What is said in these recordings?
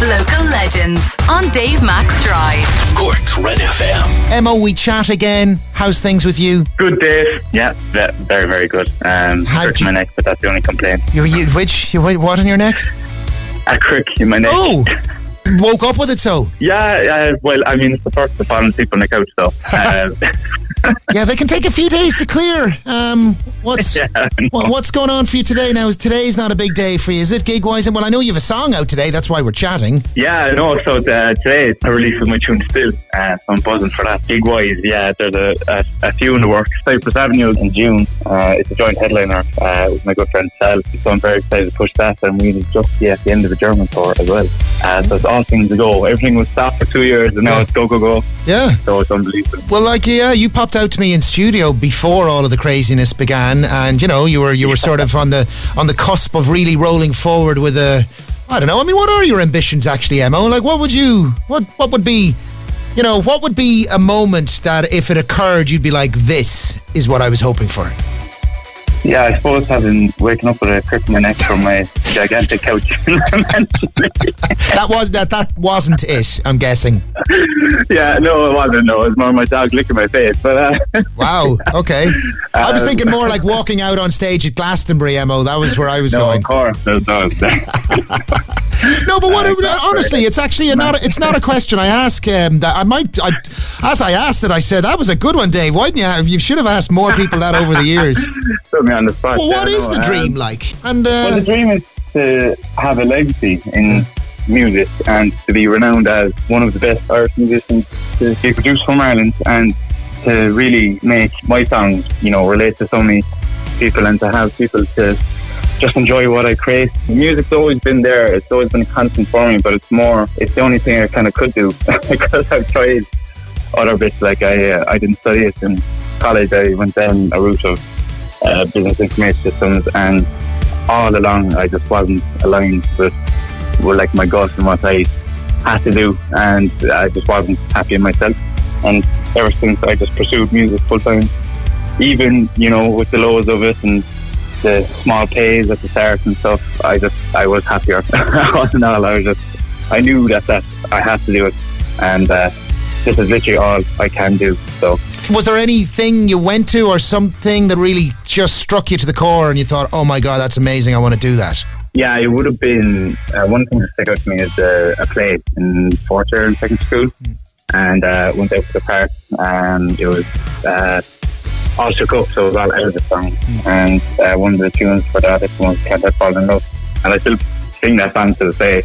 Local legends on Dave Max Drive. Cork's Red FM. Emmo, we chat again. How's things with you? Good, Dave. Yeah, ve- very, very good. Um, How'd crick in my neck, but that's the only complaint. You, you which you, what on your neck? A crick in my neck. Oh, woke up with it. So Yeah, uh, well, I mean, it's the first to fall asleep on the couch, so. Uh, yeah, they can take a few days to clear. Um, what's yeah, what, what's going on for you today? Now, is today's not a big day for you? Is it gig wise? And well, I know you have a song out today. That's why we're chatting. Yeah, no, so uh, today I released my tune Still, uh, so I'm buzzing for that. Gig wise, yeah, there's a, a, a few in the works. Cyprus Avenue in June. Uh, it's a joint headliner uh, with my good friend Sal, so I'm very excited to push that. And we are just be at the end of the German tour as well. Uh, so it's all things to go. Everything was stopped for two years, and now Yeah. it's go, go, go. Yeah. So it's unbelievable. Well, like yeah, you popped out to me in studio before all of the craziness began, and you know you were you were sort of on the on the cusp of really rolling forward with a. I don't know. I mean, what are your ambitions actually, Emmo? Like, what would you what what would be, you know, what would be a moment that if it occurred, you'd be like, this is what I was hoping for. Yeah, I suppose having waking up with a crick in my neck from my gigantic couch. That was that that wasn't it. I'm guessing. yeah, no, it wasn't. No, it was more my dog licking my face. But uh, Wow. Okay. I was Um, thinking more like walking out on stage at Glastonbury, mo. That was where I was no, going. of course, there's dogs. No, but what? Uh, honestly, it's actually a not. A, it's not a question I ask. Um, that I might. I, as I asked it, I said that was a good one, Dave. Why didn't you? You should have asked more people that over the years. Put me on the spot. Well, what is no, the um, dream like? And Well, uh, the dream is to have a legacy in music and to be renowned as one of the best Irish musicians to be produced from Ireland and to really make my songs, you know, relate to so many people and to have people to just enjoy what I create. Music's always been there. It's always been constant for me, but it's more, it's the only thing I kind of could do because I've tried other bits. Like I, uh, I didn't study it in college. I went down a route of uh, business information systems and all along I just wasn't aligned with, with like my gut and what I had to do and I just wasn't happy in myself and ever since I just pursued music full time even you know with the lows of it and the small pays at the start and stuff I just I was happier in all I was just I knew that that I had to do it and uh, this is literally all I can do so was there anything you went to or something that really just struck you to the core, and you thought, "Oh my god, that's amazing! I want to do that." Yeah, it would have been uh, one thing that stuck out to me is uh, a play in fourth year in second school, and uh, went out to the park, and it was uh, all shook up, so it was all out of the song, and uh, one of the tunes for that is one "Can't I Fall in Love," and I still sing that song to this day.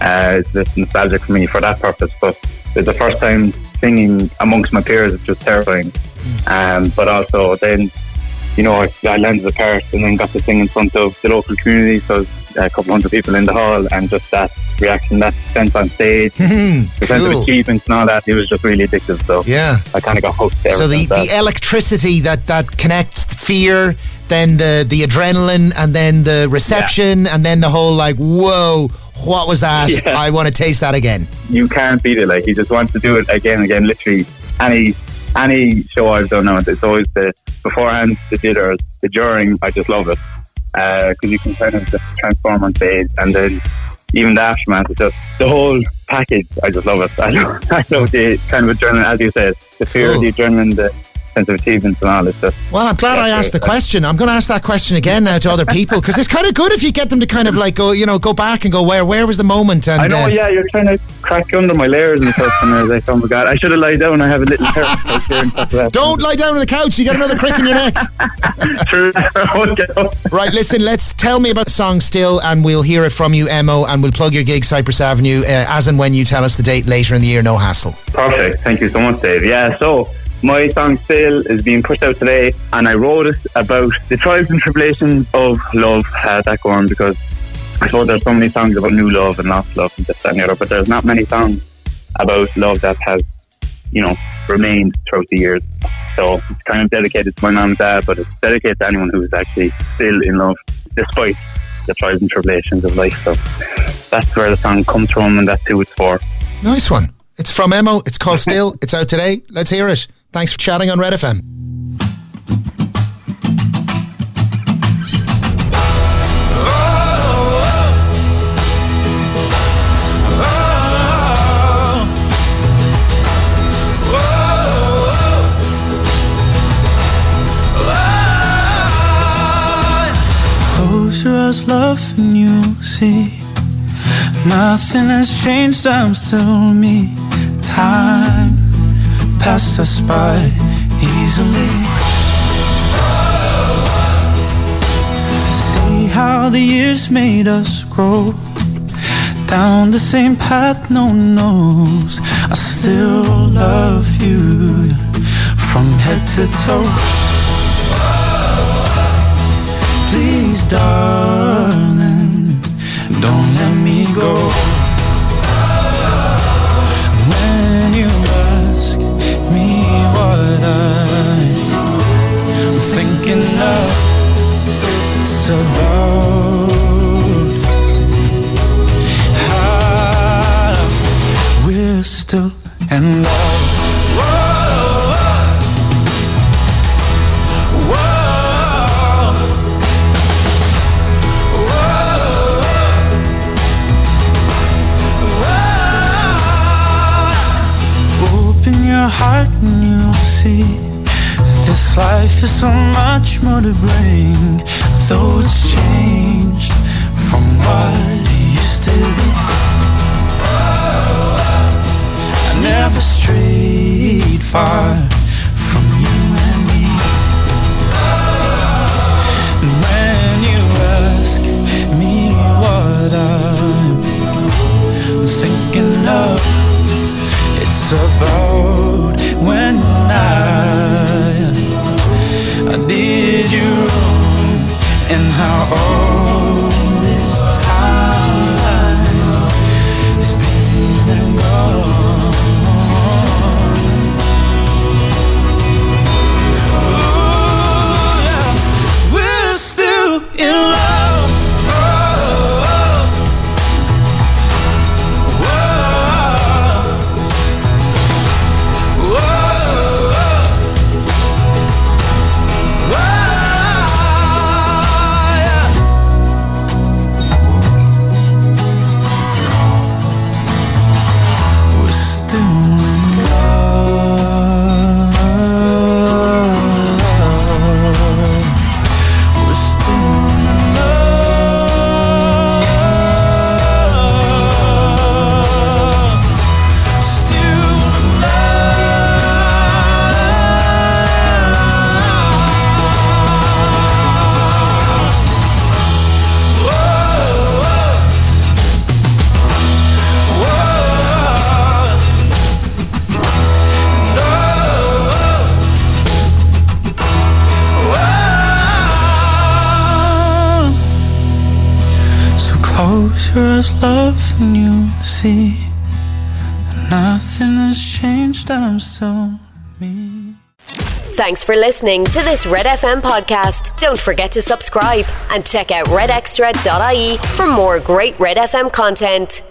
Uh, it's just nostalgic for me for that purpose, but it's the first time singing amongst my peers, it's just terrifying. Um, but also then you know, I, I landed the part and then got to sing in front of the local community, so a couple hundred people in the hall, and just that reaction, that sense on stage, hmm, the sense of Cool. achievement and all that, it was just really addictive. So Yeah. I kind of got hooked there. So the, the electricity that that connects fear, then the the adrenaline, and then the reception, and then the whole like, whoa, what was that? Yeah. I want to taste that again. you can't beat it. Like you just want to do it again and again. Literally any any show I've done now, it's always the beforehand, the jitters, the during. I just love it Uh, because you can kind of just transform on stage, and then even the aftermath. It's just the whole package. I just love it. I love, I love the kind of adrenaline, as you said, the fear, Cool. the adrenaline, the sense of achievement, and all. It's just Well, I'm glad I asked the question. I'm going to ask that question again now to other people because it's kind of good if you get them to kind of like go, you know, go back and go, where where was the moment? And I know, uh, yeah, you're trying to crack under my layers and stuff, and I was like, oh my god, I should have lied down. I have a little terrace here and stuff like. Don't lie down on the couch. You get another crick in your neck. True. Okay. Right, listen, let's tell me about the song still, and we'll hear it from you, Emmo, and we'll plug your gig, Cyprus Avenue, uh, as and when you tell us the date later in the year, no hassle. Perfect. Thank you so much, Dave. Yeah, so my song Still is being pushed out today, and I wrote it about the trials and tribulations of love uh, that go on because I suppose there's so many songs about new love and lost love and this, that, and the other, but there's not many songs about love that has, you know, remained throughout the years. So it's kind of dedicated to my mum and dad, but it's dedicated to anyone who's actually still in love despite the trials and tribulations of life. So that's where the song comes from, and that's who it's for. Nice one. It's from Emmo. It's called Still. It's out today. Let's hear it. Thanks for chatting on Red FM. Close you, see Nothing has changed, I'm still me. Time passed us by easily. See how the years made us grow down the same path no one knows. I still love you from head to toe. Please, darling, don't let me go. Thinking of, it's about how we're still in love. Much more to bring. Though it's changed from what it used to be. I never strayed far from you how all this time has been and gone. Oh, yeah. We're still in love. Eyes, love, and you see nothing has changed. I'm still me. Thanks for listening to this Red FM podcast. Don't forget to subscribe and check out redextra.ie for more great Red FM content.